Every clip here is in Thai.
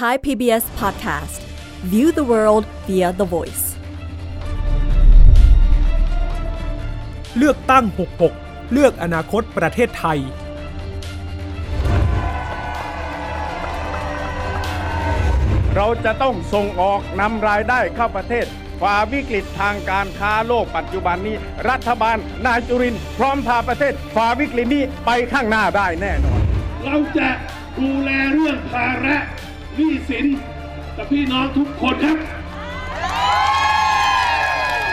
Thai PBS Podcast View the world via the voice เลือกตั้ง 66 เลือกอนาคตประเทศไทย เราจะต้องส่งออกนำรายได้เข้าประเทศฝ่าวิกฤตทางการค้าโลกปัจจุบันนี้ รัฐบาลนายจุรินทร์พร้อมพาประเทศฝ่าวิกฤตนี้ไปข้างหน้าได้แน่นอน เราจะดูแลเรื่องภาระ หนี้สินกับพี่น้องทุกคนครับ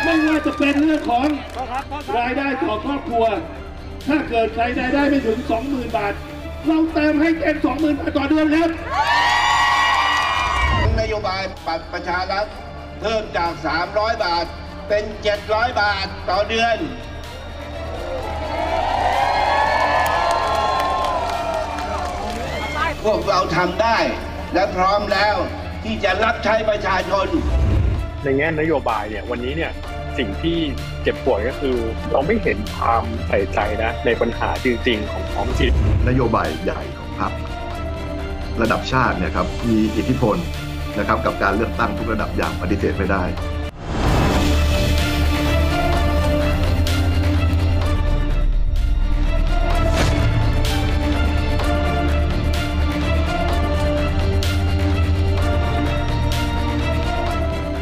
ไม่ว่าจะเป็นเรื่องของรายได้ต่อครอบครัว ถ้าเกิดใครรายได้ไม่ถึง 20,000 บาท เราเติมให้เต็ม20,000 บาทต่อเดือนครับนโยบายปัดประชารัฐเพิ่มจาก 300 บาทเป็น 700 บาทต่อเดือน พวกเราทำได้ และพร้อมแล้วที่จะรับใช้ประชาชน ในแง่นโยบายเนี่ยวันนี้เนี่ยสิ่งที่เจ็บปวดก็คือ เราไม่เห็นความใส่ใจนะในปัญหาจริงๆ ของท้องถิ่นนโยบายใหญ่ของพรรคระดับชาติเนี่ยครับมีอิทธิพลนะครับกับการเลือกตั้งทุกระดับอย่างปฏิเสธไม่ได้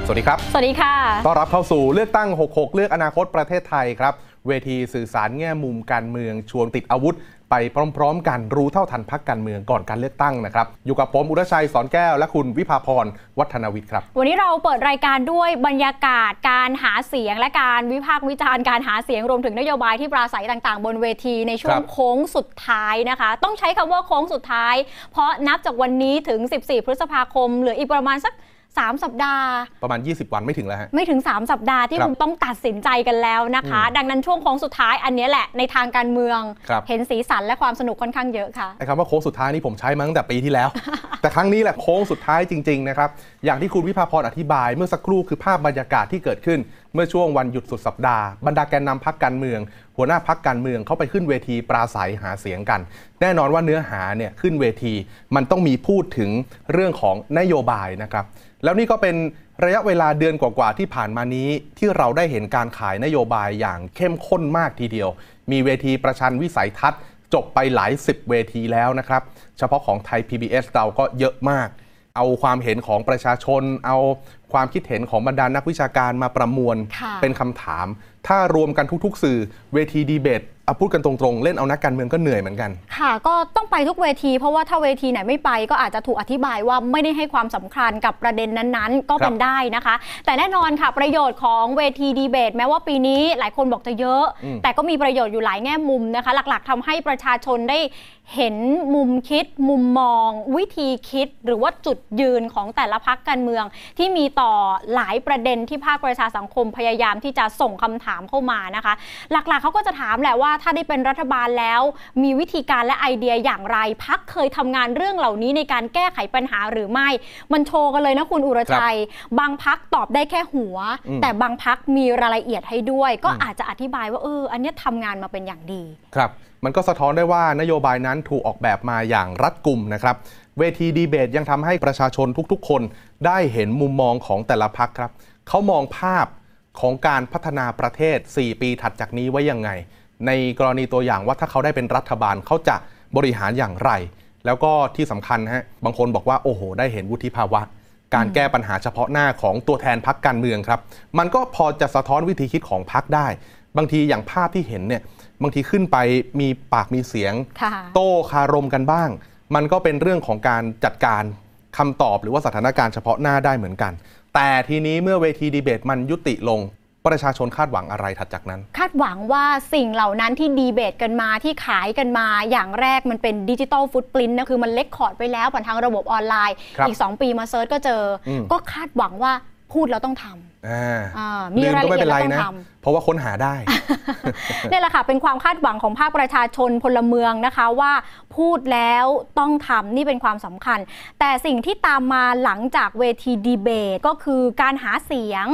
สวัสดีครับ สวัสดีค่ะ ต้อนรับเข้าสู่เลือกตั้ง 66 เลือกอนาคตประเทศไทยครับ เวทีสื่อสารแง่มุมการเมืองชวนติดอาวุธ ไปพร้อม ๆ กันรู้เท่าทันพักการเมืองก่อนการเลือกตั้งนะครับ อยู่กับผมอุรชัยสอนแก้วและคุณวิภาพรวัฒนวิทย์ครับ วันนี้เราเปิดรายการด้วยบรรยากาศการหาเสียงและการวิพากษ์วิจารณ์การหาเสียงรวมถึงนโยบายที่ปราศัยต่าง ๆ บนเวทีในช่วงครับโค้งสุดท้ายนะคะ ต้องใช้คำว่าโค้งสุดท้าย เพราะนับจากวันนี้ถึง 14 พฤษภาคมเหลืออีกประมาณสัก 3 สัปดาห์ ประมาณ 20 วันไม่ถึงแล้วฮะไม่ถึง 3 สัปดาห์ที่ครับคุณต้องตัดสินใจกันแล้วนะคะอืมดังนั้นช่วงโค้งสุดท้ายอันนี้แหละในทางการเมืองครับเห็นสีสันและความสนุกค่อนข้างเยอะค่ะไอ้คำว่าโค้งสุดท้ายนี่ผมใช้มาตั้งแต่ปีที่แล้ว แต่ครั้งนี้แหละโค้งสุดท้ายจริงๆนะครับอย่างที่คุณวิภาพรอธิบายเมื่อสักครู่คือภาพบรรยากาศที่เกิดขึ้น เมื่อช่วงวันหยุดสุดสัปดาห์บรรดาแกนนำพักการเมือง หัวหน้าพักการเมืองเขาไปขึ้นเวทีปราศัยหาเสียงกัน แน่นอนว่าเนื้อหาเนี่ยขึ้นเวทีมันต้องมีพูดถึงเรื่องของนโยบายนะครับ แล้วนี่ก็เป็นระยะเวลาเดือนกว่า ๆ ที่ผ่านมานี้ ที่เราได้เห็นการขายนโยบายอย่างเข้มข้นมากทีเดียว มีเวทีประชันวิสัยทัศน์ จบไปหลายสิบเวทีแล้วนะครับ เฉพาะของไทย PBS เราก็เยอะมาก เอาความเห็นของประชาชน เอาความคิดเห็นของบรรดานักวิชาการมาประมวลค่ะเป็นคำถาม ถ้ารวมกันทุกๆ สื่อเวทีดีเบต เอาพูดกันตรงๆ เล่นเอานักการเมืองก็เหนื่อยเหมือนกัน ค่ะ ก็ต้องไปทุกเวที เพราะว่าถ้าเวทีไหนไม่ไปก็อาจจะถูกอธิบายว่าไม่ได้ให้ความสำคัญกับประเด็นนั้นๆ ก็เป็นได้นะคะ แต่แน่นอนค่ะประโยชน์ของเวทีดีเบต แม้ว่าปีนี้หลายคนบอกจะเยอะอืมแต่ก็มีประโยชน์อยู่หลายแง่มุมนะคะ หลักๆทำให้ประชาชนได้เห็นมุมคิด มุมมอง วิธีคิด หรือว่าจุดยืนของแต่ละพักการเมือง ที่มีต่อหลายประเด็นที่ภาคประชาสังคมพยายามที่จะส่งคำถามเข้ามานะคะ หลักๆเขาก็จะถามแหละว่าถ้าได้เป็นรัฐบาลแล้ว มีวิธีการและไอเดียอย่างไรพักเคยทำงานเรื่องเหล่านี้ในการแก้ไขปัญหาหรือไม่ มันโชว์กันเลยนะคุณอุรชัย บางพักตอบได้แค่หัวอืมแต่บางพักมีรายละเอียดให้ด้วย ก็อืมอาจจะอธิบายว่าเอออันเนี้ยทำงานมาเป็นอย่างดี ครับมันก็สะท้อนได้ว่านโยบายนั้นถูกออกแบบมาอย่างรัดกุมนะครับ เวทีดีเบตยังทำให้ประชาชนทุกๆ คนได้เห็นมุมมองของแต่ละพักครับเขามองภาพของการพัฒนาประเทศ 4 ปีถัดจากนี้ไว้ยังไง ในกรณีตัวอย่างว่าถ้าเขาได้เป็นรัฐบาลเขาจะบริหารอย่างไร แล้วก็ที่สำคัญฮะบางคนบอกว่าโอ้โห ได้เห็นวุฒิภาวะ การแก้ปัญหาเฉพาะหน้าของตัวแทนพักการเมืองครับ มันก็พอจะสะท้อนวิธีคิดของพักได้ บางทีอย่างภาพที่เห็นเนี่ยบางทีขึ้นไปมีปากมีเสียงค่ะโต้คารมกันบ้าง มันก็เป็นเรื่องของการจัดการคำตอบหรือว่าสถานการณ์เฉพาะหน้าได้เหมือนกัน แต่ทีนี้เมื่อเวทีดีเบตมันยุติลง ประชาชนคาดหวังอะไรถัดจากนั้น คาดหวังว่าสิ่งเหล่านั้นที่ดีเบตกันมาที่ขายกันมา อย่างแรกมันเป็นดิจิ t a ลฟุตปรินต์นะคือมัน record ไปแล้วผ่านทางระบบออนไลน์ครับอีก 2 ปีมา search ก็เจออืมก็คาดหวังว่าพูดแล้วต้องทำอ่าอ่ามี ลืมรายก็ละไม่เอียเป็ดนไรแล้วต้อนะงทำเพราะว่าค้นหาได้นี่แหละค่ะ เป็นความคาดหวังของภาคประชาชนพลเมืองนะคะว่าพูดแล้วต้องทำนี่เป็นความสำคัญ แต่สิ่งที่ตามมาหลังจากเวทีดีเบต ก็คือการหาเสียง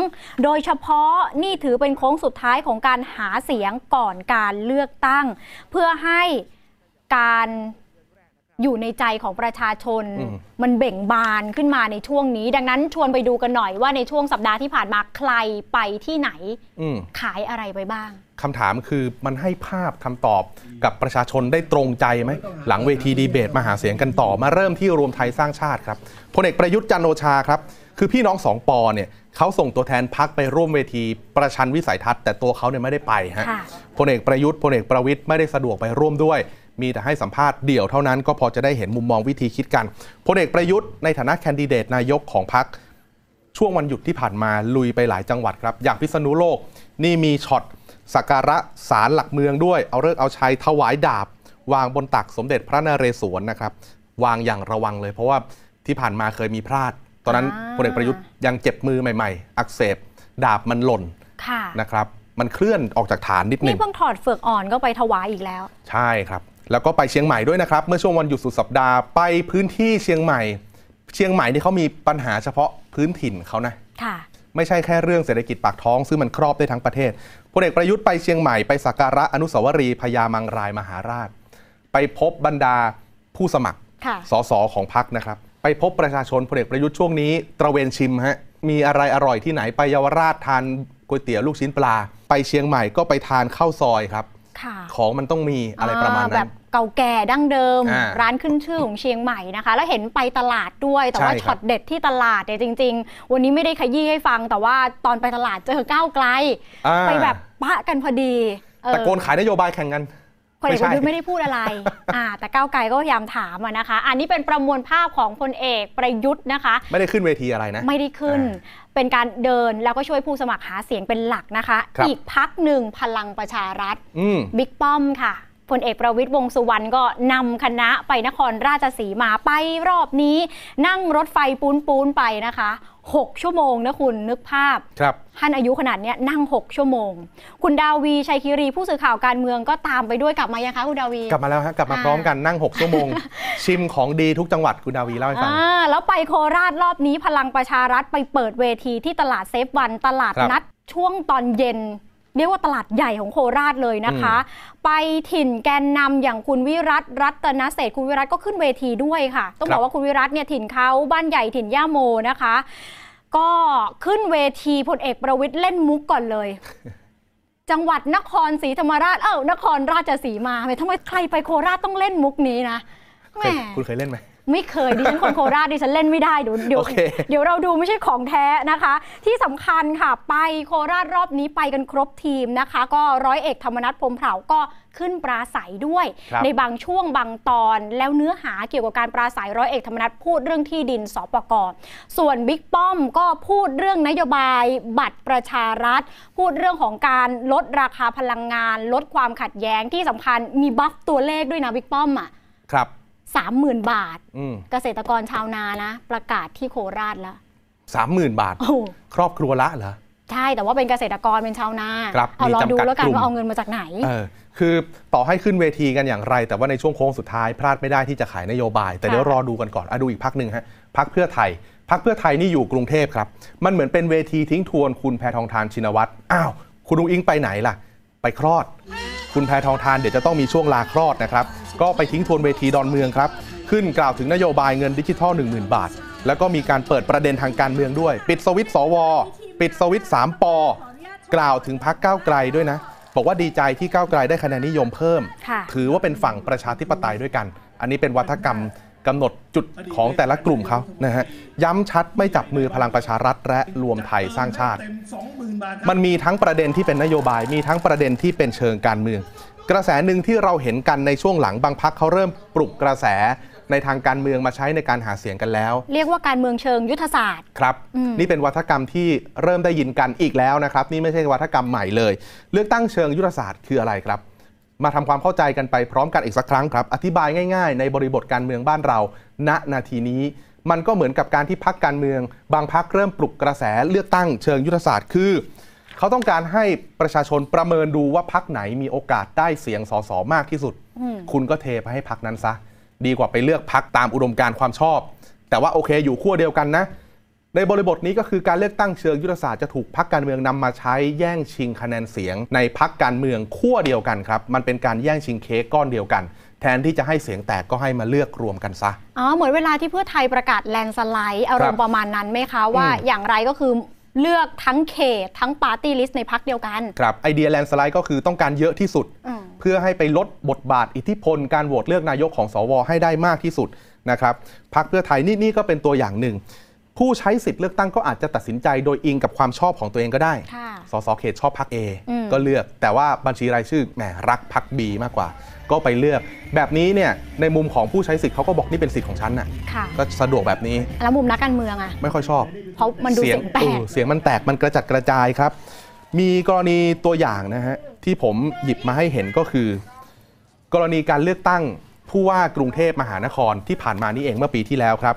โดยเฉพาะนี่ถือเป็นโค้งสุดท้ายของการหาเสียงก่อนการเลือกตั้ง เพื่อให้การ อยู่ในใจของประชาชนอืมมันเบ่งบานขึ้นมาในช่วงนี้ ดังนั้นชวนไปดูกันหน่อยว่าในช่วงสัปดาห์ที่ผ่านมาใครไปที่ไหนอืมขายอะไรไปบ้างคำถามคือมันให้ภาพคำตอบกับประชาชนได้ตรงใจไหม หลังเวทีดีเบตมาหาเสียงกันต่อมาเริ่มที่รวมไทยสร้างชาติครับพลเอกประยุทธ์จันทร์โอชาครับ คือพี่น้องสองปอเนี่ยเขาส่งตัวแทนพักไปร่วมเวทีประชันวิสัยทัศน์แต่ตัวเขาเนี่ยไม่ได้ไปฮะค่ะพลเอกประยุทธ์พลเอกประวิทย์ไม่ได้สะดวกไปร่วมด้วย มีแต่ให้สัมภาษณ์เดี่ยวเท่านั้นก็พอจะได้เห็นมุมมองวิธีคิดกันพลเอกประยุทธ์ในฐานะแคนดิเดตนายกของพักช่วงวันหยุดที่ผ่านมาลุยไปหลายจังหวัดครับ อย่างพิษณุโลกนี่มีช็อตสักการะศาลหลักเมืองด้วย เอาเลิกษ์เอาชัยถวายดาบ วางบนตักสมเด็จพระนเรศวรนะครับ วางอย่างระวังเลย เพราะว่าที่ผ่านมาเคยมีพลาด ตอนนั้นอ่าพลเอกประยุทธ์ยังเจ็บมือใหม่ ๆ อักเสบดาบมันหล่นค่ะนะครับ มันเคลื่อนออกจากฐานนิดหนึนี่งเพิ่งถอดเฟือกอ่อนก็ไปถวายอีกแล้ว ใช่ครับ แล้วก็ไปเชียงใหม่ด้วยนะครับ เมื่อช่วงวันหยุดสุดสัปดาห์ไปพื้นที่เชียงใหม่ เชียงใหม่นี่เขามีปัญหาเฉพาะพื้นถิ่นเขานะค่ะไม่ใช่แค่เรื่องเศรษฐกิจปากท้องซึ่งมันครอบได้ทั้งประเทศพลเอกประยุทธ์ไปเชียงใหม่ไปสักการะอนุสาวรีย์พญามังรายมหาราช ไปพบบรรดาผู้สมัครค่ะสสของพักนะครับ ไปพบประชาชนพลเอกประยุทธ์ช่วงนี้ ตระเวนชิมฮะมีอะไรอร่อยที่ไหนไปเยาวราชทานก๋วยเตี๋ยวลูกชิ้นปลา ไปเชียงใหม่ก็ไปทานข้าวซอยครับค่ะ ของมันต้องมีอะไรประมาณแบนั้นบเก่าแก่ดั้งเดิมอ่าร้านขึ้นชื่อของเชียงใหม่นะคะ แล้วเห็นไปตลาดด้วยแต่ว่าใช่ครับช็อตเด็ดที่ตลาดเนี่ยจริง ๆ วันนี้ไม่ได้ขยี้ให้ฟัง แต่ว่าตอนไปตลาดเจอก้าวไกลอ่าไปแบบปะกันพอดีเออตะโกนขายนโยบายแข่งกัน พลเอกประยุทธ์ไม่ใช่ไม่ได้พูดอะไรอ่าแต่ก้าวไกลก็พยายามถามอะนะคะ อันนี้เป็นประมวลภาพของพลเอกประยุทธ์นะคะ ไม่ได้ขึ้นเวทีอะไรนะ ไม่ได้ขึ้นอ่เป็นการเดินแล้วก็ช่วยผู้สมัครหาเสียงเป็นหลักนะคะครับอีกพักหนึ่งพลังประชารัฐอืมบิ๊กป้อมค่ะพลเอกประวิตยวงษ์สุวรรณก็นำคณะไปนครราชสีมาไปรอบนี้ นั่งรถไฟปูนปูนๆไปนะคะ 6 ชั่วโมงนะคุณนึกภาพครับท่านอายุขนาดเนี้ยนั่ง 6 ชั่วโมง คุณดาวีชัยคิรีผู้สื่อข่าวการเมืองก็ตามไปด้วยกลับมายังคะคุณดาวี กลับมาแล้วฮะกลับมาพร้อมกันนั่ง 6 ชั่วโมง ชิมของดีทุกจังหวัดคุณดาวีเล่าให้ฟังอ่าแล้วไปโคราชรอบนี้พลังประชารัฐไปเปิดเวทีที่ตลาดเซฟวันตลาดครับนัดช่วงตอนเย็น เรียกว่าตลาดใหญ่ของโคราชเลยนะคะ ไปถิ่นแกนนำอย่างคุณวิรัตรัตนเศรษฐ์คุณวิรัตก็ขึ้นเวทีด้วยค่ะ ต้องครับบอกว่าคุณวิรัตเนี่ยถิ่นเขาบ้านใหญ่ถิ่นย่าโมนะคะ ก็ขึ้นเวทีพลเอกประวิตยเล่นมุกก่อนเลย จังหวัดนครศรีธรรมราชเอ้านครราชสีมาทำไมใครไปโคราชต้องเล่นมุกนี้นะแหเคยมคุณเคยเล่นไหม ไม่เคยดิฉันคนโคราชดิฉันเล่นไม่ได้เดี๋ยวเดี๋ยวโอเคเดี๋ยวเราดูไม่ใช่ของแท้นะคะ ที่สำคัญค่ะ ไปโคราชรอบนี้ไปกันครบทีมนะคะ ก็ร้อยเอกธรรมนัฐพรหมเผ่าก็ขึ้นปราศัยด้วย ครับ ในบางช่วงบางตอน แล้วเนื้อหาเกี่ยวกับการปราศัยร้อยเอกธรรมนัฐพูดเรื่องที่ดินสปกส่วนบิ๊กป้อมก็พูดเรื่องนโยบายบัตรประชารัฐ พูดเรื่องของการลดราคาพลังงาน ลดความขัดแย้งที่สำคัญมีบัฟตัวเลขด้วยนะบิ๊กป้อมอะ ครับ สามหมื่นบาท อืมเกษตรกรชาวนานะ ประกาศที่โคราชแล้วสามหมื่นบาท โอ้ครอบครัวละเหรอ ใช่แต่ว่าเป็นเกษตรกรเป็นชาวนาครับเอามีรอดูจำกัดแล้วกันกลุ่ม ว่าเอาเงินมาจากไหน เออคือต่อให้ขึ้นเวทีกันอย่างไร แต่ว่าในช่วงโค้งสุดท้ายพลาดไม่ได้ที่จะขายนโยบาย แต่ค่ะเดี๋ยวรอดูกันก่อนอะดูอีกพักหนึ่งฮะพักเพื่อไทยพักเพื่อไทยนี่อยู่กรุงเทพครับ มันเหมือนเป็นเวทีทิ้งทวนคุณแพทองทานชินวัตรอ้าว คุณอุ้งอิงไปไหนล่ะ ไปคลอด คุณแพทองทานเดี๋ยวจะต้องมีช่วงลาคลอดนะครับ ก็ไปทิ้งทวนเวทีดอนเมืองครับ ขึ้นกล่าวถึงนโยบายเงินดิจิทัล 10,000 บาท แล้วก็มีการเปิดประเด็นทางการเมืองด้วย ปิดสวิตช์สว ปิดสวิตช์3ปกล่าวถึงพักก้าวไกลด้วยนะ บอกว่าดีใจที่ก้าวไกลได้คะแนนนิยมเพิ่มค่ะถือว่าเป็นฝั่งประชาธิปไตยด้วยกัน อันนี้เป็นวัฒกรรม กำหนดจุดของแต่ละกลุ่มเขานะฮะย้ำชัดไม่จับมือพลังประชารัฐ และรวมไทยสร้างชาติ มันมีทั้งประเด็นที่เป็นนโยบายมีทั้งประเด็นที่เป็นเชิงการเมือง กระแสหนึ่งที่เราเห็นกันในช่วงหลังบางพักเขาเริ่มปลุกกระแสในทางการเมืองมาใช้ในการหาเสียงกันแล้ว เรียกว่าการเมืองเชิงยุทธศาสตร์ครับอืมนี่เป็นวัฒกรรมที่เริ่มได้ยินกันอีกแล้วนะครับ นี่ไม่ใช่วัฒกรรมใหม่เลย เลือกตั้งเชิงยุทธศาสตร์คืออะไรครับ มาทำความเข้าใจกันไปพร้อมกันอีกสักครั้งครับ อธิบายง่ายๆ ในบริบทการเมืองบ้านเรา ณนาทีนี้ มันก็เหมือนกับการที่พักการเมือง บางพักเริ่มปลุกกระแสเลือกตั้งเชิงยุทธศาสตร์คือ เขาต้องการให้ประชาชนประเมินดูว่าพักไหนมีโอกาสได้เสียงสสมากที่สุดอืมคุณก็เทไปให้พักนั้นซะ ดีกว่าไปเลือกพักตามอุดมการณ์ความชอบ แต่ว่าโอเคอยู่ขั้วเดียวกันนะ ในบริบทนี้ก็คือการเลือกตั้งเชิงยุทธศาสตร์จะถูกพักการเมืองนำมาใช้แย่งชิงคะแนนเสียง ในพักการเมืองขั้วเดียวกันครับ มันเป็นการแย่งชิงเค้กก้อนเดียวกัน แทนที่จะให้เสียงแตกก็ให้มาเลือกรวมกันซะ อ๋อ เหมือนเวลาที่เพื่อไทยประกาศ landslide อารมณ์ประมาณนั้นไหมคะว่าอืมอย่างไรก็คือเลือกทั้งเขตทั้ง party list ในพรรคเดียวกัน ครับ ไอเดีย landslide ก็คือต้องการเยอะที่สุดอืมเพื่อให้ไปลดบทบาทอิทธิพล การโหวตเลือกนายกของสวให้ได้มากที่สุดนะครับพรรคเพื่อไทยนี่นี่ก็เป็นตัวอย่างหนึ่ง ผู้ใช้สิทธิ์เลือกตั้งก็อาจจะตัดสินใจโดยอิงกับความชอบของตัวเองก็ได้ค่ะสสเขตชอบพัก A อืมก็เลือก แต่ว่าบัญชีรายชื่อแหมรักพัก B มากกว่า ก็ไปเลือก แบบนี้เนี่ยในมุมของผู้ใช้สิทธิ์เขาก็บอกนี่เป็นสิทธิ์ของฉันน่ะค่ะก็สะดวกแบบนี้ แล้วมุมนักการเมืองอะไม่ค่อยชอบ เพราะมันดูเสียงแตเอกอเสียงมันแตกมันกระจัดกระจายครับ มีกรณีตัวอย่างนะฮะที่ผมหยิบมาให้เห็นก็คือ กรณีการเลือกตั้งผู้ว่ากรุงเทพมหานครที่ผ่านมานี่เองเมื่อปีที่แล้วครับ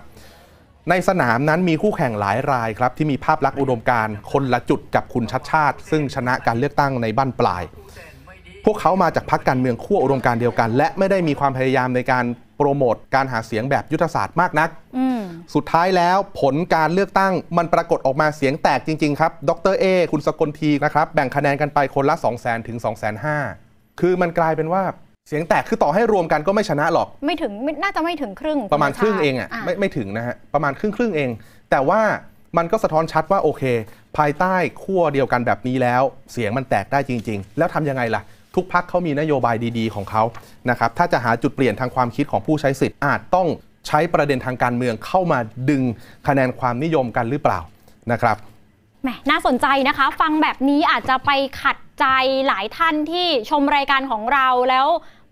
ในสนามนั้นมีคู่แข่งหลายรายครับที่มีภาพลักษณ์อุดมการณ์คนละจุดกับคุณชัดชาติ ซึ่งชนะการเลือกตั้งในบ้านปลาย พวกเขามาจากพรรคการเมืองขั้วอุดมการณ์เดียวกัน และไม่ได้มีความพยายามในการโปรโมทการหาเสียงแบบยุทธศาสตร์มากนักอืมสุดท้ายแล้วผลการเลือกตั้งมันปรากฏออกมาเสียงแตกจริง ๆ ครับ ดรเอคุณสกลทีนะครับ แบ่งคะแนนกันไปคนละ 2 0 0 0 0 0 ถึง 2 5 0 0 0คือมันกลายเป็นว่า เสียงแตกคือต่อให้รวมกันก็ไม่ชนะหรอก ไม่ถึงไม่น่าจะไม่ถึงครึ่งประมาณครึ่งณชติเองอะไม่ไม่ถึงนะฮะประมาณครึ่งครึ่งเอง แต่ว่ามันก็สะท้อนชัดว่าโอเค ภายใต้ขั้วเดียวกันแบบนี้แล้ว เสียงมันแตกได้จริง ๆ แล้วทำยังไงล่ะ ทุกพักเขามีนโยบายดี ๆ ของเขานะครับถ้าจะหาจุดเปลี่ยนทางความคิดของผู้ใช้สิทธิ์อาจต้องใช้ประเด็นทางการเมืองเข้ามาดึงคะแนนความนิยมกันหรือเปล่านะครับแหมน่าสนใจนะคะ ฟังแบบนี้อาจจะไปขัดใจหลายท่านที่ชมรายการของเราแล้ว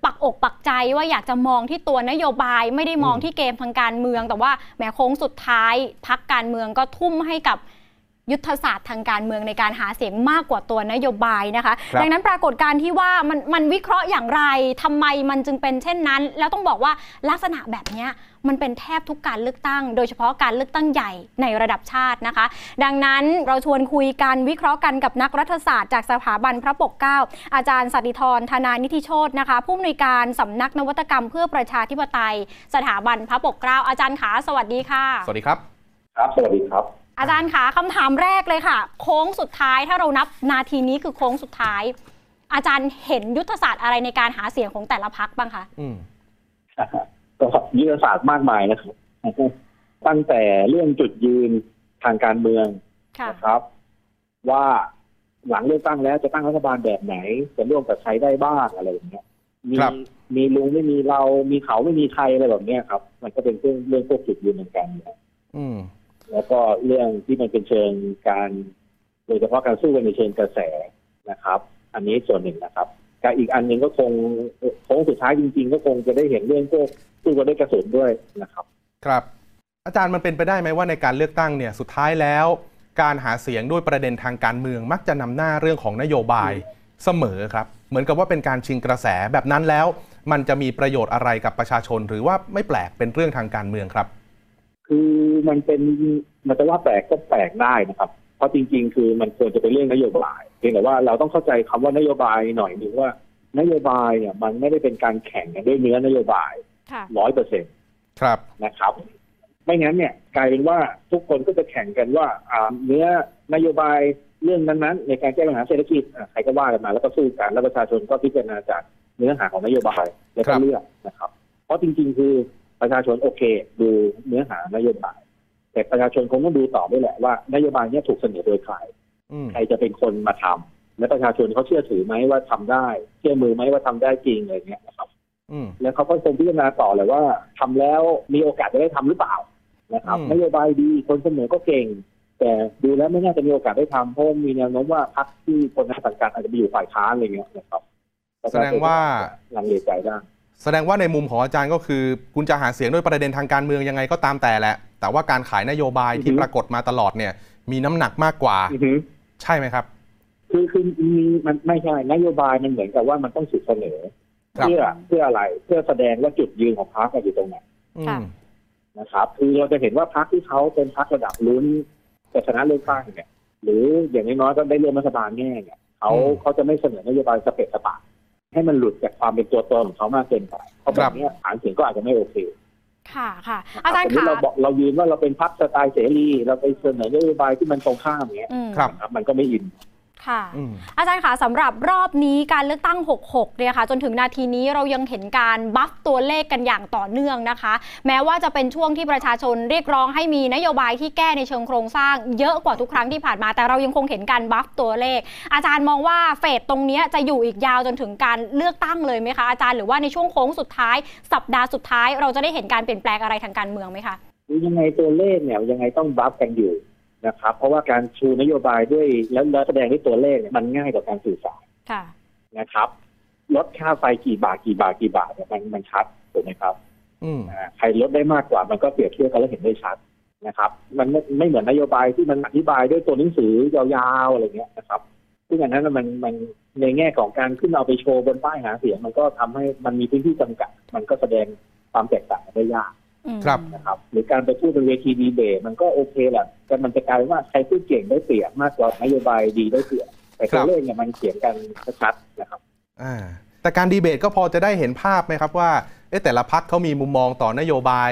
ปักอกปักใจว่าอยากจะมองที่ตัวนโยบายไม่ได้มองที่เกมทางการเมือง แต่ว่าแหมโค้งสุดท้ายพักการเมืองก็ทุ่มให้กับ ยุทธศาสตร์ทางการเมืองในการหาเสียงมากกว่าตัวนโยบายนะคะครับดังนั้นปรากฏการณ์ที่ว่ามันมันวิเคราะห์อย่างไรทำไมมันจึงเป็นเช่นนั้น แล้วต้องบอกว่าลักษณะแบบเนี้ยมันเป็นแทบทุกการเลือกตั้ง โดยเฉพาะการเลือกตั้งใหญ่ในระดับชาตินะคะ ดังนั้นเราชวนคุยกันวิเคราะห์กันกับนักรัฐศาสตร์จากสถาบันพระปกเกล้าอาจารย์สัตติธรธนานิธิโชตนะคะ ผู้อำนวยการสำนักนวัตกรรมเพื่อประชาธิปไตย สถาบันพระปกเกล้าอาจารย์ขาสวัสดีค่ะ สวัสดีครับ ครับสวัสดีครับ อาจารย์ขาคำถามแรกเลยค่ะ โค้งสุดท้ายถ้าเรานับนาทีนี้คือโค้งสุดท้าย อาจารย์เห็นยุทธศาสตร์อะไรในการหาเสียงของแต่ละพักบ้างคะอืมก็ยุทธศาสตร์มากมายนะครับตั้งแต่เรื่องจุดยืนทางการเมืองค่ะนะครับ ว่าหลังเลือกตั้งแล้วจะตั้งรัฐบาลแบบไหน จะร่วมกับใครได้บ้างอะไรอย่างเงี้ยมีครับมีลุงไม่มีเรา มีเขาไม่มีใครอะไรแบบเนี้ยครับ มันก็เป็นเรื่องเรื่องพวกจุดยืนทางการเมืองอืม แล้วก็เรื่องที่มันเป็นเชิงการโดยเฉพาะการสู้กันในเชิงกระแสนะครับ อันนี้ส่วนหนึ่งนะครับกับอีกอันหนึ่งก็คงโค้งสุดท้ายจริง ๆ ก็คงจะได้เห็นเรื่องพวกสู้กันด้วยกระสุนด้วยนะครับ ครับ อาจารย์มันเป็นไปได้ไหมว่าในการเลือกตั้งเนี่ยสุดท้ายแล้ว การหาเสียงด้วยประเด็นทางการเมืองมักจะนำหน้าเรื่องของนโยบายเสมอครับ เหมือนกับว่าเป็นการชิงกระแสแบบนั้นแล้ว มันจะมีประโยชน์อะไรกับประชาชน หรือว่าไม่แปลกเป็นเรื่องทางการเมืองครับ คือมันเป็นมันจะว่าแปลกก็แปลกได้นะครับ เพราะจริง ๆ คือมันควรจะเป็นเรื่องนโยบายเพียงแต่ว่าเราต้องเข้าใจคำว่านโยบายหน่อยหนึ่งว่านโยบายเนี่ยมันไม่ได้เป็นการแข่งกันด้วยเนื้อนโยบายค่ะร้อยเปอร์เซ็นต์ครับนะครับ ไม่งั้นเนี่ยกลายเป็นว่าทุกคนก็จะแข่งกันว่าอ่าเนื้อนโยบายเรื่องนั้นๆ ในการแก้ปัญหาเศรษฐกิจอะใครก็ว่ากันมา แล้วก็สู้กันแล้วประชาชนก็พิจารณาจากเนื้อหาของนโยบายแล้วครัก็บเลือกนะครับ เพราะจริง ๆ คือ ประชาชนโอเค ดูเนื้อหานโยบาย แต่ประชาชนคงต้องดูต่อด้วยแหละว่านโยบายเนี้ถูกเสนอโดยใครอืมใครจะเป็นคนมาทำและประชาชนเขาเชื่อถือไหมว่าทำได้เชื่อมือไหมว่าทำได้จริงอะไรเงี้ยนะครับอืมแล้วเขาก็คงพิจารณาต่อเลยว่าทำแล้วมีโอกาสจะได้ทำหรือเปล่านะครับอืมนโยบายดีคนเสนอก็เก่ง แต่ดูแล้วไม่น่าจะมีโอกาสได้ทำเพราะมีแนวโน้มว่าพรรคที่คนในสังกัดอาจจะไปอยู่ฝ่ายค้านอะไรเงี้ยนะครับแสดงว่าลังเลใจได้ แสดงว่าในมุมของอาจารย์ก็คือ คุณจะหาเสียงด้วยประเด็นทางการเมืองยังไงก็ตามแต่แหละ แต่ว่าการขายนโยบายที่อือฮึปรากฏมาตลอดเนี่ย มีน้ำหนักมากกว่าอือฮึใช่ไหมครับ คือคือมีมันไม่ใช่นโยบายมันเหมือนกับว่ามันต้องสุดเสนอครับเพื่อเพื่ออะไรเพื่อแสดงว่าจุดยืนของพรรคอยู่ตรงไหนอืค่ะมนะครับคือเราจะเห็นว่าพรรคที่เขาเป็นพรรคระดับลุ้นจะชนะเลือกตั้งเนี่ย หรืออย่างน้อยๆก็ได้เลือกรัฐบาลแน่เนี่ยเขาอืมเขาจะไม่เสนอนโยบายสเปะสปะ ให้มันหลุดจากความเป็นตัวตนของเขามากเกินไปเพราะแบบเนี้ยฐานเสียงก็อาจจะไม่โอเคค่ะค่ะนะคอารับจารย์สมมขาติเราบอกเรายืนว่าเราเป็นพรรคสไตล์เสรี เราไปเสนอนโยบายที่มันตรงข้ามอย่างเงี้ยอืมครับนะครับมันก็ไม่อิน ค่ะอืมอาจารย์คะสำหรับรอบนี้การเลือกตั้ง 66 เนี่ยค่ะ จนถึงนาทีนี้เรายังเห็นการบัฟตัวเลขกันอย่างต่อเนื่องนะคะ แม้ว่าจะเป็นช่วงที่ประชาชนเรียกร้องให้มีนโยบายที่แก้ในเชิงโครงสร้าง เยอะกว่าทุกครั้งที่ผ่านมา แต่เรายังคงเห็นการบัฟตัวเลข อาจารย์มองว่าเฟสตรงเนี้ยจะอยู่อีกยาวจนถึงการเลือกตั้งเลยไหมคะอาจารย์หรือว่าในช่วงโค้งสุดท้าย สัปดาห์สุดท้าย เราจะได้เห็นการเปลี่ยนแปลงอะไรทางการเมืองไหมคะยังไงตัวเลขเนี่ยยังไงต้องบัฟกันอยู่ นะครับ เพราะว่าการชูนโยบายด้วยแล้วแล้วแสดงด้วยตัวเลขเนี่ยมันง่ายกว่าการสื่อสารค่ะนะครับลดค่าไฟกี่บาทกี่บาทกี่บาทเนี่ยมันมันชัดถูกไหมครับอืมอ่าใครลดได้มากกว่ามันก็เปรียบเทียบกันแล้วเห็นได้ชัดนะครับ มันไม่ไม่เหมือนนโยบายที่มันอธิบายด้วยตัวหนังสือยาวๆอะไรเงี้ยนะครับซึ่งอันนั้นนะมันมันในแง่ของการขึ้นเอาไปโชว์บนป้ายหาเสียง มันก็ทำให้มันมีพื้นที่จำกัด มันก็แสดงความแตกต่างกันได้ยากอืม ครับนะครับหรือการไปพูดบนเวทีดีเบตมันก็โอเคแหละแต่มันจะกลายเป็นว่าใครพูดเก่งได้เปรียบมากกว่านโยบายดีได้เปรียบแต่ครัตัวบเลขเนี่ยมันเขียนกันชัดๆนะครับอ่าแต่การดีเบตก็พอจะได้เห็นภาพไหมครับว่าเอ๊ะแต่ละพักเขามีมุมมองต่อนโยบาย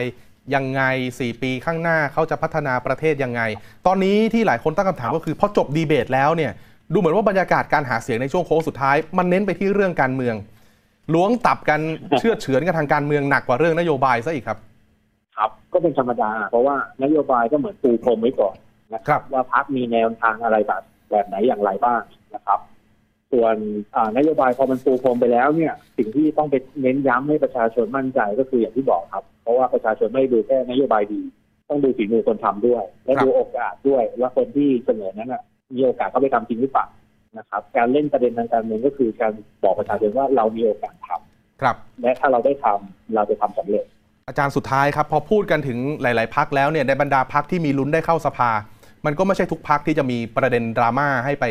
ยังไง 4 ปีข้างหน้าเขาจะพัฒนาประเทศยังไง ตอนนี้ที่หลายคนตั้งคำถามก็คือพอจบดีเบตแล้วเนี่ยดูเหมือนว่าบรรยากาศการหาเสียงในช่วงโค้งสุดท้าย มันเน้นไปที่เรื่องการเมืองล้วงตับกันเชื่อดเฉือนกันทางการเมืองหนักกว่าเรื่องนโยบายซะอีกครับ ครับ ก็เป็นธรรมดา เพราะว่านโยบายก็เหมือนปูพรมไว้ก่อนนะคครัรับบว่าพักมีแนวทางอะไรแบบแบบไหนอย่างไรบ้างนะครับ ส่วนอ่านโยบายพอมันปูพรมไปแล้วเนี่ย สิ่งที่ต้องไปเน้นย้ำให้ประชาชนมั่นใจก็คืออย่างที่บอกครับ เพราะว่าประชาชนไม่ได้ดูแค่นโยบายดี ต้องดูฝีมือคนทำด้วย และครับดูโอกาสด้วยว่าคนที่เสนอนั้นน่ะมีโอกาสเข้าไปทำจริงหรือเปล่านะครับ การเล่นประเด็นทางการเมืองก็คือการบอกประชาชนว่าเรามีโอกาสทำครับ และถ้าเราได้ทำเราจะทำสำเร็จ อาจารย์สุดท้ายครับพอพูดกันถึงหลาย ๆพักแล้วเนี่ยในบรรดาพักที่มีลุ้นได้เข้าสภา มันก็ไม่ใช่ทุกพักที่จะมีประเด็นดราม่าให้ไป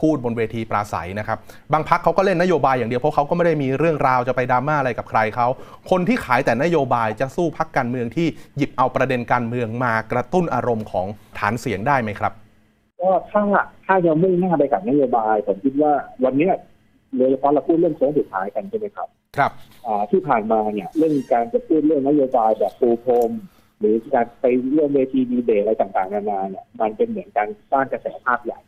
พูดบนเวทีปราศัยนะครับบางพักเขาก็เล่นนโยบายอย่างเดียวเพราะเขาก็ไม่ได้มีเรื่องราวจะไปดราม่าอะไรกับใครเขาคนที่ขายแต่นโยบายจะสู้พักการเมืองที่หยิบเอาประเด็นการเมืองมากระตุ้นอารมณ์ของฐานเสียงได้ไหมครับก็ถ้าถ้ายังมุ่งหน้าไปกับนโยบายผมคิดว่าวันนี้โดยเฉพาะเราพูดเรื่องโค้งสุดท้ายกันใช่ไหมครับ ครับอ่าที่ผ่านมาเนี่ยเรื่องการจะพูดเรื่องนโยบายแบบปูพรมหรือการไปเรื่องเวทีดีเบตอะไรต่างๆนานาเนี่ยมันเป็นเหมือนการสร้างกระแสภาพใหญ่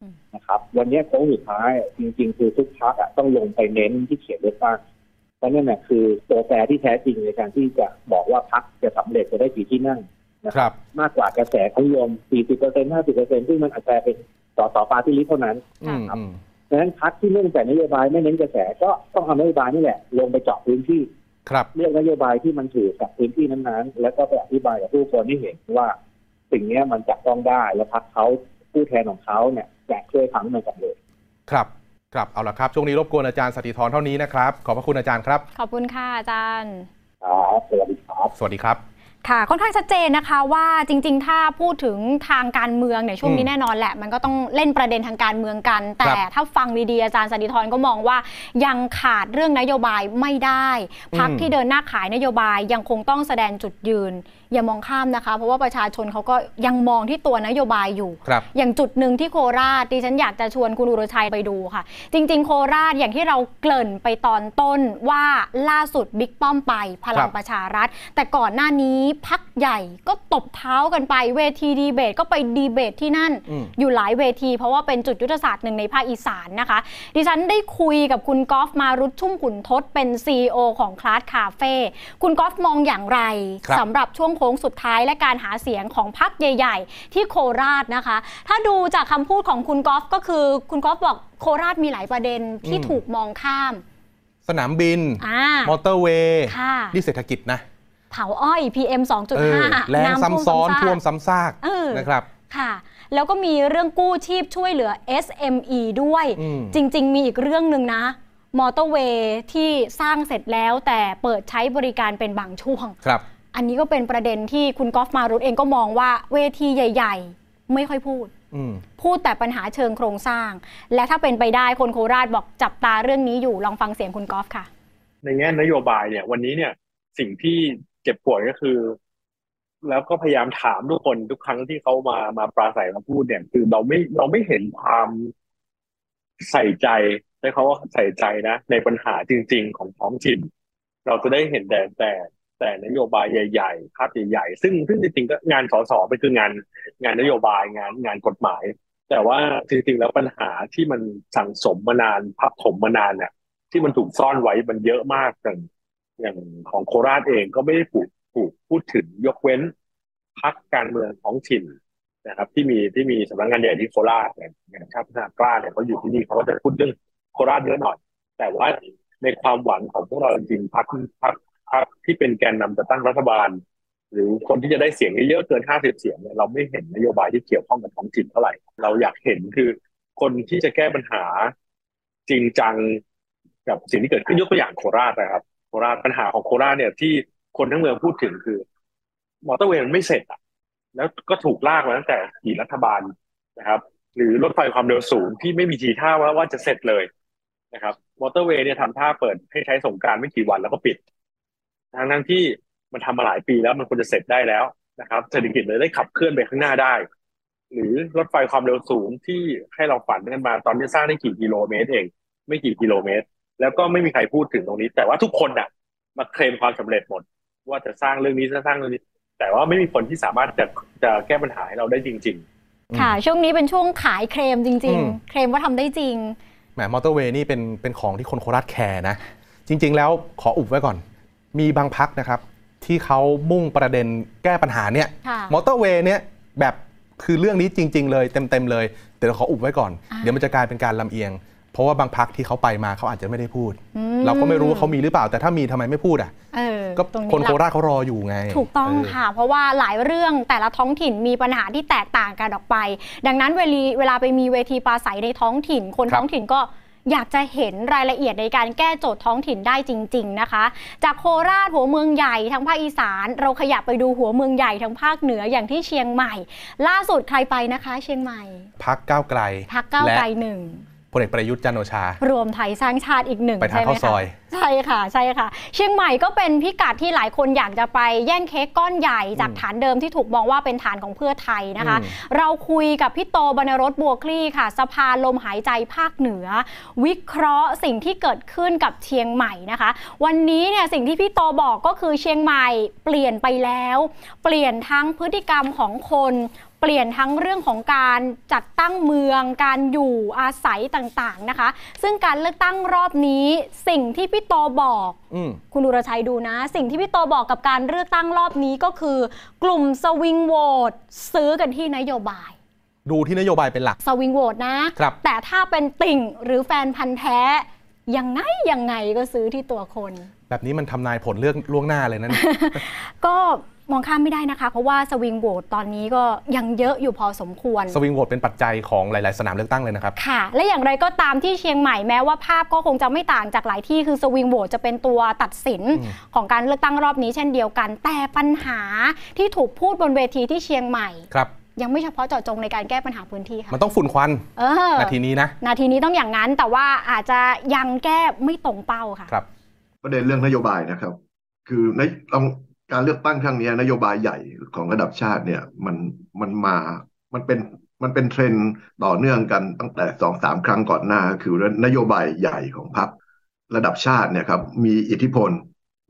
อืมนะครับ วันเนี้ยโค้งสุดท้ายจริง ๆ คือทุกพรรคอะต้องลงไปเน้นที่เขียนเลือกตั้งเพราะนั่นแหละคือตัวแปรที่แท้จริงในการที่จะบอกว่าพรรคจะสำเร็จจะได้กี่ที่นั่งนะครับ มากกว่ากระแสทั้งรวม40เปอร์เซ็นต์50เปอร์เซ็นต์ซึ่งมันอาจจะเป็นสส party list เท่านั้นอืมอืม ดังนั้นพักที่เน้นแต่นโยบายไม่เน้นกระแสก็ต้องเอานโยบายนี่แหละ ลงไปเจาะพื้นที่ครับเลือกนโยบายที่มันถือกับพื้นที่นั้นๆ แล้วก็ไปอธิบายกับผู้คนให้เห็นว่าสิ่งเนี้ยมันจะต้องได้แล้วพักเขาผู้แทนของเขาเนี่ยจะช่วยทำให้มันสำเร็จครับครับเอาละครับช่วงนี้รบกวนอาจารย์สติธรเท่านี้นะครับ ขอบพระคุณอาจารย์ครับ ขอบคุณค่ะอาจารย์ครับสวัสดีครับ สวัสดีครับ ค่ะค่อนข้างชัดเจนนะคะว่าจริง ๆ ถ้าพูดถึงทางการเมืองเนี่ยช่วงนี้อืมแน่นอนแหละ มันก็ต้องเล่นประเด็นทางการเมืองกัน แต่ครับถ้าฟังดีๆอาจารย์สนติธรก็มองว่า ยังขาดเรื่องนโยบายไม่ได้พักอืมที่เดินหน้าขายนโยบายยังคงต้องแสดงจุดยืน อย่ามองข้ามนะคะ เพราะว่าประชาชนเขาก็ยังมองที่ตัวนโยบายอยู่ครับอย่างจุดหนึ่งที่โคราชดิฉันอยากจะชวนคุณอุรชัยไปดูค่ะ จริง ๆ โคราชอย่างที่เราเกริ่นไปตอนต้นว่าล่าสุดบิ๊กป้อมไปพลัครังบประชารัฐ แต่ก่อนหน้านี้พักใหญ่ก็ตบเท้ากันไปเวทีดีเบตก็ไปดีเบตที่นั่นอืมอยู่หลายเวที เพราะว่าเป็นจุดยุทธศาสตร์หนึ่งในภาคอีสานนะคะ ดิฉันได้คุยกับคุณกอล์ฟมารุตชุ่มขุนทศเป็น CEO ของคลาสคาเฟ่คุณกอล์ฟมองอย่างไรครับสำหรับช่วงโค้งสุดท้ายและการหาเสียงของพักใหญ่ ๆ ที่โคราชนะคะ ถ้าดูจากคำพูดของคุณกอล์ฟก็คือคุณกอล์ฟบอกโคราชมีหลายประเด็นที่อืมถูกมองข้าม สนามบินอ่ามอเตอร์เวย์ค่ะนี่เศรษฐกิจนะ เผาอ้อย PM เออ2.5แรงซ้ำซ้อนท่วมซ้ำซากเออนะครับค่ะ แล้วก็มีเรื่องกู้ชีพช่วยเหลือ SME ด้วยอืมจริง ๆ มีอีกเรื่องหนึ่งนะ มอเตอร์เวย์ที่สร้างเสร็จแล้วแต่เปิดใช้บริการเป็นบางช่วงครับ อันนี้ก็เป็นประเด็นที่คุณกอล์ฟมารุตเองก็มองว่าเวทีใหญ่ ๆ ไม่ค่อยพูดอืมพูดแต่ปัญหาเชิงโครงสร้าง และถ้าเป็นไปได้คนโคราชบอกจับตาเรื่องนี้อยู่ลองฟังเสียงคุณกอล์ฟค่ะ ในแง่นโยบายเนี่ย วันนี้เนี่ย สิ่งที่เจ็บปวดก็คือ แล้วก็พยายามถามทุกคนทุกครั้งที่เขามามาปราศัยมาพูดเนี่ย คือเราไม่เราไม่เห็นความใส่ใจใช้คำว่าใส่ใจนะในปัญหาจริง ๆ ของท้องถิ่น เราจะได้เห็นแต่แต่ แต่นโยบายใหญ่ๆภาพใหญ่ๆซึ่งซึ่งจริงๆก็งานสสไปคืองานงานนโยบายงานงานกฎหมาย แต่ว่าจริงๆแล้วปัญหาที่มันสั่งสมมานานพับถมมานานเนี่ยที่มันถูกซ่อนไว้มันเยอะมากอย่างอย่างของโคราชเองก็ไม่ได้ถูกถูกพูดถึงยกเว้นพักการเมืองท้องถิ่นนะครับ ที่มีที่มีสำนักงานใหญ่ที่โคราชอย่างอย่างชาติพัฒนากล้าเนี่ยเขาอยู่ที่นี่เขาก็จะพูดเรื่องโคราชเยอะหน่อย แต่ว่าในความหวังของพวกเราจริงๆพักพัก พักที่เป็นแกนนำจะตั้งรัฐบาล หรือคนที่จะได้เสียงเยอะเกินห้าสิบเสียงเนี่ยเราไม่เห็นนโยบายที่เกี่ยวข้องกับท้องถิ่นเท่าไหร่ เราอยากเห็นคือคนที่จะแก้ปัญหาจริงจังกับสิ่งที่เกิดขึ้นยกตัวอย่างโคราชนะครับ โคราชปัญหาของโคราชเนี่ยที่คนทั้งเมืองพูดถึงคือมอเตอร์เวย์มันไม่เสร็จอะ แล้วก็ถูกลากมาตั้งแต่กี่รัฐบาลนะครับ หรือรถไฟความเร็วสูงที่ไม่มีทีท่าว่าว่าจะเสร็จเลยนะครับมอเตอร์เวย์เนี่ยทำท่าเปิดให้ใช้สงการไม่กี่วันแล้วก็ปิด ทั้งทั้งที่มันทำมาหลายปีแล้วมันควรจะเสร็จได้แล้วนะครับเศรษฐกิจเลยได้ขับเคลื่อนไปข้างหน้าได้ หรือรถไฟความเร็วสูงที่ให้เราฝันกันมาตอนนี้สร้างได้กี่กิโลเมตรเอง ไม่กี่กิโลเมตร แล้วก็ไม่มีใครพูดถึงตรงนี้ แต่ว่าทุกคนน่ะมาเคลมความสำเร็จหมด ว่าจะสร้างเรื่องนี้จะสร้างเรื่องนี้ แต่ว่าไม่มีคนที่สามารถจะจะแก้ปัญหาให้เราได้จริง ๆ ค่ะ ช่วงนี้เป็นช่วงขายเคลมจริงอืมๆเคลมว่าทำได้จริงแหมมอเตอร์เวย์นี่เป็นเป็นของที่คนโคราชแคร์นะจริง ๆ แล้วขออุบไว้ก่อน มีบางพักนะครับ ที่เขามุ่งประเด็นแก้ปัญหาเนี่ยค่ะมอเตอร์เวย์เนี่ยแบบคือเรื่องนี้จริง ๆ เลยเต็ม ๆ เลยแต่เราขออุบไว้ก่อนอ่าเดี๋ยวมันจะกลายเป็นการลำเอียง เพราะว่าบางพักที่เขาไปมาเขาอาจจะไม่ได้พูดอืเราก็ไม่รู้ว่าเขามีหรือเปล่า แต่ถ้ามีทำไมไม่พูดอะเออก็ตรงนี้คนโคละราชเขารออยู่ไง ถูกต้องเค่ะ เพราะว่าหลายเรื่องแต่ละท้องถิ่นมีปัญหาที่แตกต่างกันออกไป ดังนั้นเวลีเวลาไปมีเวทีปราศัยในท้องถิ่น คนครับท้องถิ่นก็ อยากจะเห็นรายละเอียดในการแก้โจทย์ท้องถิ่นได้จริง ๆนะคะ จากโคราชหัวเมืองใหญ่ทางภาคอีสาน เราขยับไปดูหัวเมืองใหญ่ทางภาคเหนืออย่างที่เชียงใหม่ ล่าสุดใครไปนะคะ เชียงใหม่พักก้าวไกลพักก้าวไกลและหนึ่ง พลเอกประยุทธ์จันทร์โอชา รวมไทยสร้างชาติอีกหนึ่งไปทานใช่ไหมข้าวซคะอย ใช่ค่ะใช่ค่ะ เชียงใหม่ก็เป็นพิกัดที่หลายคนอยากจะไปแย่งเค้กก้อนใหญ่จากอืมฐานเดิมที่ถูกมองว่าเป็นฐานของเพื่อไทยนะคะอืมเราคุยกับพี่โตบรรณรสบัวคลี่ค่ะ สภาลมหายใจภาคเหนือ วิเคราะห์สิ่งที่เกิดขึ้นกับเชียงใหม่นะคะ วันนี้เนี่ยสิ่งที่พี่โตบอกก็คือเชียงใหม่เปลี่ยนไปแล้ว เปลี่ยนทั้งพฤติกรรมของคน เปลี่ยนทั้งเรื่องของการจัดตั้งเมือง การอยู่อาศัยต่างๆนะคะ ซึ่งการเลือกตั้งรอบนี้สิ่งที่พี่โตบอกอืมคุณอุรชัยดูนะ สิ่งที่พี่โตบอกกับการเลือกตั้งรอบนี้ก็คือ กลุ่มสวิงโหวตซื้อกันที่นโยบาย ดูที่นโยบายเป็นหลักสวิงโหวตนะครับ แต่ถ้าเป็นติ่งหรือแฟนพันธ์แท้ยังไงยังไงก็ซื้อที่ตัวคน แบบนี้มันทำนายผลเลือกล่วงหน้าเลยนะเนี่ยก็ มองข้ามไม่ได้นะคะ เพราะว่าสวิงโหวตตอนนี้ก็ยังเยอะอยู่พอสมควร สวิงโหวตเป็นปัจจัยของหลาย ๆ สนามเลือกตั้งเลยนะครับ ค่ะ และอย่างไรก็ตามที่เชียงใหม่แม้ว่าภาพก็คงจะไม่ต่างจากหลายที่คือสวิงโหวตจะเป็นตัวตัดสินอืมของการเลือกตั้งรอบนี้เช่นเดียวกัน แต่ปัญหาที่ถูกพูดบนเวทีที่เชียงใหม่ครับยังไม่เฉพาะเจาะจงในการแก้ปัญหาพื้นที่ค่ะ มันต้องฝุ่นควันเออนาทีนี้นะ นาทีนี้ต้องอย่างนั้นแต่ว่าอาจจะยังแก้ไม่ตรงเป้าค่ะ ครับ ประเด็นเรื่องนโยบายนะครับ คือในต้อง การเลือกตั้งครั้งนี้นโยบายใหญ่ของระดับชาติเนี่ยมันมันมามันเป็นมันเป็นเทรนด์ต่อเนื่องกันตั้งแต่สองสามครั้งก่อนหน้า คือนโยบายใหญ่ของพรรคระดับชาติเนี่ยครับมีอิทธิพล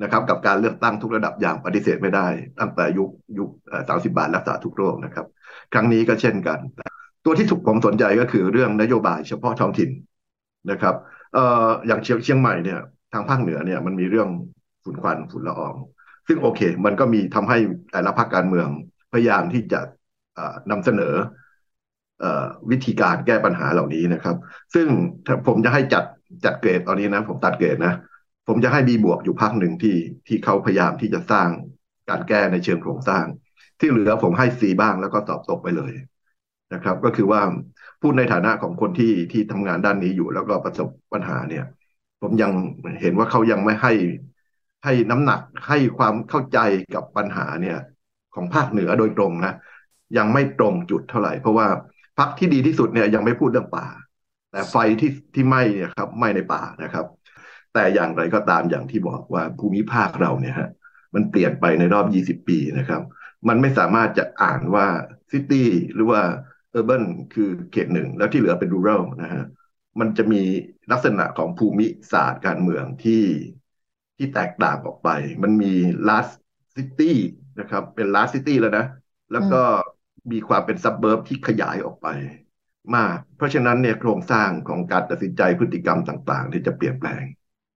นะครับกับการเลือกตั้งทุกระดับอย่างปฏิเสธไม่ได้ ตั้งแต่ยุคยุคสามสิบาทรักษาทุกโรคนะครับ ครั้งนี้ก็เช่นกัน ตัวที่ถูกผมสนใจก็คือเรื่องนโยบายเฉพาะท้องถิ่นนะครับเอ่ออย่างเชียงเชียงใหม่เนี่ยทางภาคเหนือเนี่ยมันมีเรื่องฝุ่นควันฝุ่นละออง ซึ่งโอเค มันก็มีทำให้แต่ละพรรคการเมือง พยายามที่จะเอ่อนำเสนอวิธีการแก้ปัญหาเหล่านี้นะครับ ซึ่งผมจะให้จัดจัดเกรดตอนนี้นะผมตัดเกรดนะ ผมจะให้บีบวกอยู่พักหนึ่งที่ที่เขาพยายามที่จะสร้างการแก้ในเชิงโครงสร้าง ที่เหลือผมให้ซีบ้างแล้วก็ตอบตกไปเลยนะครับ ก็คือว่าพูดในฐานะของคนที่ที่ทำงานด้านนี้อยู่แล้วก็ประสบปัญหาเนี่ย ผมยังเห็นว่าเขายังไม่ให้ ให้น้ำหนักให้ความเข้าใจกับปัญหาเนี่ยของภาคเหนือโดยตรงนะยังไม่ตรงจุดเท่าไหร่ เพราะว่าพักที่ดีที่สุดเนี่ยยังไม่พูดเรื่องป่า แต่ไฟที่ที่ไหม้เนี่ยครับไหม้ในป่านะครับ แต่อย่างไรก็ตามอย่างที่บอกว่าภูมิภาคเราเนี่ยฮะมันเปลี่ยนไปในรอบ 20 ปีนะครับ มันไม่สามารถจะอ่านว่าซิตี้หรือว่าเออร์เบิคือเขตหนึ่ง แล้วที่เหลือเป็นรูรัลนะฮะมันจะมีลักษณะของภูมิศาสตร์การเมืองที่ ที่แตกต่างออกไป มันมี last city นะครับ เป็น last city แล้วนะ แล้วก็มีความเป็น suburb ที่ขยายออกไปมาก เพราะฉะนั้นเนี่ยโครงสร้างของการตัดสินใจพฤติกรรมต่าง ๆ ที่จะเปลี่ยนแปลง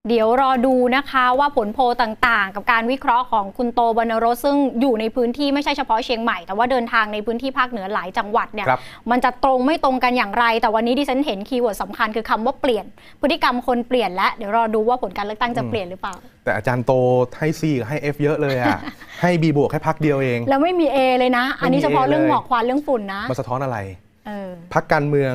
เดี๋ยวรอดูนะคะว่าผลโพลต่างๆ กับการวิเคราะห์ของคุณโตบรรณรสซึ่งอยู่ในพื้นที่ไม่ใช่เฉพาะเชียงใหม่ แต่ว่าเดินทางในพื้นที่ภาคเหนือหลายจังหวัดเนี่ยครับมันจะตรงไม่ตรงกันอย่างไร แต่วันนี้ดิฉันเห็น keyword สำคัญคือคำว่าเปลี่ยน พฤติกรรมคนเปลี่ยนและเดี๋ยวรอดูว่าผลการเลือกตั้งจะเปลี่ยนหรือเปล่า แต่อาจารย์โตให้ C กับให้ F เยอะเลยอะให้ B บวกแค่พักเดียวเอง แล้วไม่มี A เลยนะ อันนี้ไม่มีเฉพาะ A เรื่องเลยหมอกควันเรื่องฝุ่นนะมันสะท้อนอะไรเออพักการเมือง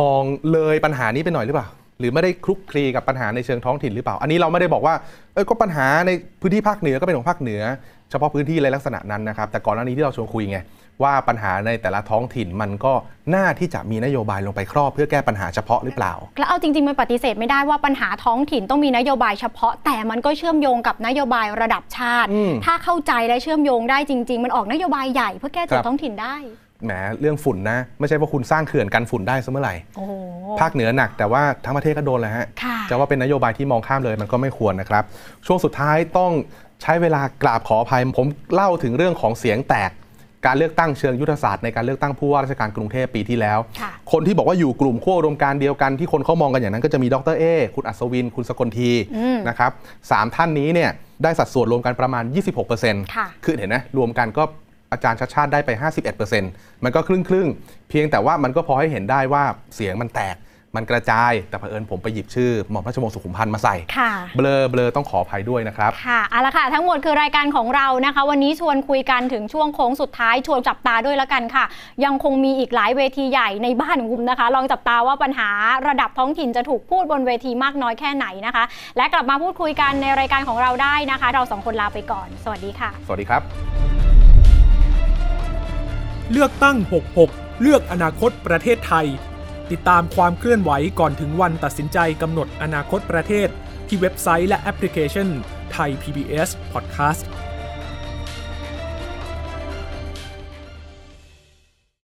มองเลยปัญหานี้ไปหน่อยหรือเปล่า หรือไม่ได้คลุกคลีกับปัญหาในเชิงท้องถิ่นหรือเปล่า อันนี้เราไม่ได้บอกว่าเออก็ปัญหาในพื้นที่ภาคเหนือก็เป็นของภาคเหนือ เฉพาะพื้นที่อะไรลักษณะนั้นนะครับ แต่ก่อนหน้านี้ที่เราชวนคุยไงว่าปัญหาในแต่ละท้องถิ่นมันก็น่าที่จะมีนโยบายลงไปครอบ เพื่อแก้ปัญหาเฉพาะหรือเปล่า แล้วเอาจริงๆมันปฏิเสธไม่ได้ว่าปัญหาท้องถิ่นต้องมีนโยบายเฉพาะ แต่มันก็เชื่อมโยงกับนโยบายระดับชาติอืมถ้าเข้าใจและเชื่อมโยงได้จริง ๆ มันออกนโยบายใหญ่เพื่อแก้โจทครับย์ท้องถิ่นได้ แหมเรื่องฝุ่นนะ ไม่ใช่ว่าคุณสร้างเขื่อนกันฝุ่นได้เสมอไหร่โอ้โหภาคเหนือหนักแต่ว่าทั้งประเทศก็โดนแหล้วฮะค่ะจะว่าเป็นนโยบายที่มองข้ามเลยมันก็ไม่ควรนะครับ ช่วงสุดท้ายต้องใช้เวลากราบขออภัยผมเล่าถึงเรื่องของเสียงแตกการเลือกตั้งเชิงยุทธศาสตร์ในการเลือกตั้งผู้ว่าราชการกรุงเทพปีที่แล้วค่ะคนที่บอกว่าอยู่กลุ่มขั้วอุดมการณ์เดียวกันที่คนเขามองกันอย่างนั้นก็จะมีดรเอคุณอัศวิน คุณสกลทีอืมนะครับสามท่านนี้เนี่ยได้สัดส่วนรวมกันประมาณ 26%ค่ะคือเห็นนะรวมกันก็ อาจารย์ชัดชาติได้ไป 51%มันก็ครึ่งครึ่งๆเพียงแต่ว่ามันก็พอให้เห็นได้ว่าเสียงมันแตกมันกระจาย แต่เผอิญผมไปหยิบชื่อหม่อมราชวงศ์สุขุมพันธ์มาใส่ค่ะเบลอเบลอต้องขออภัยด้วยนะครับ ค่ะเอาละค่ะ ทั้งหมดคือรายการของเรานะคะ วันนี้ชวนคุยกันถึงช่วงโค้งสุดท้าย ชวนจับตาด้วยแล้วกันค่ะ ยังคงมีอีกหลายเวทีใหญ่ในบ้านของคุณนะคะ ลองจับตาว่าปัญหาระดับท้องถิ่นจะถูกพูดบนเวทีมากน้อยแค่ไหนนะคะ และกลับมาพูดคุยกันในรายการของเราได้นะคะ เราสองคนลาไปก่อน สวัสดีค่ะ สวัสดีครับ เลือกตั้ง 66 เลือกอนาคตประเทศไทย ติดตามความเคลื่อนไหวก่อนถึงวันตัดสินใจกำหนดอนาคตประเทศ ที่เว็บไซต์และแอปพลิเคชันไทย PBS Podcast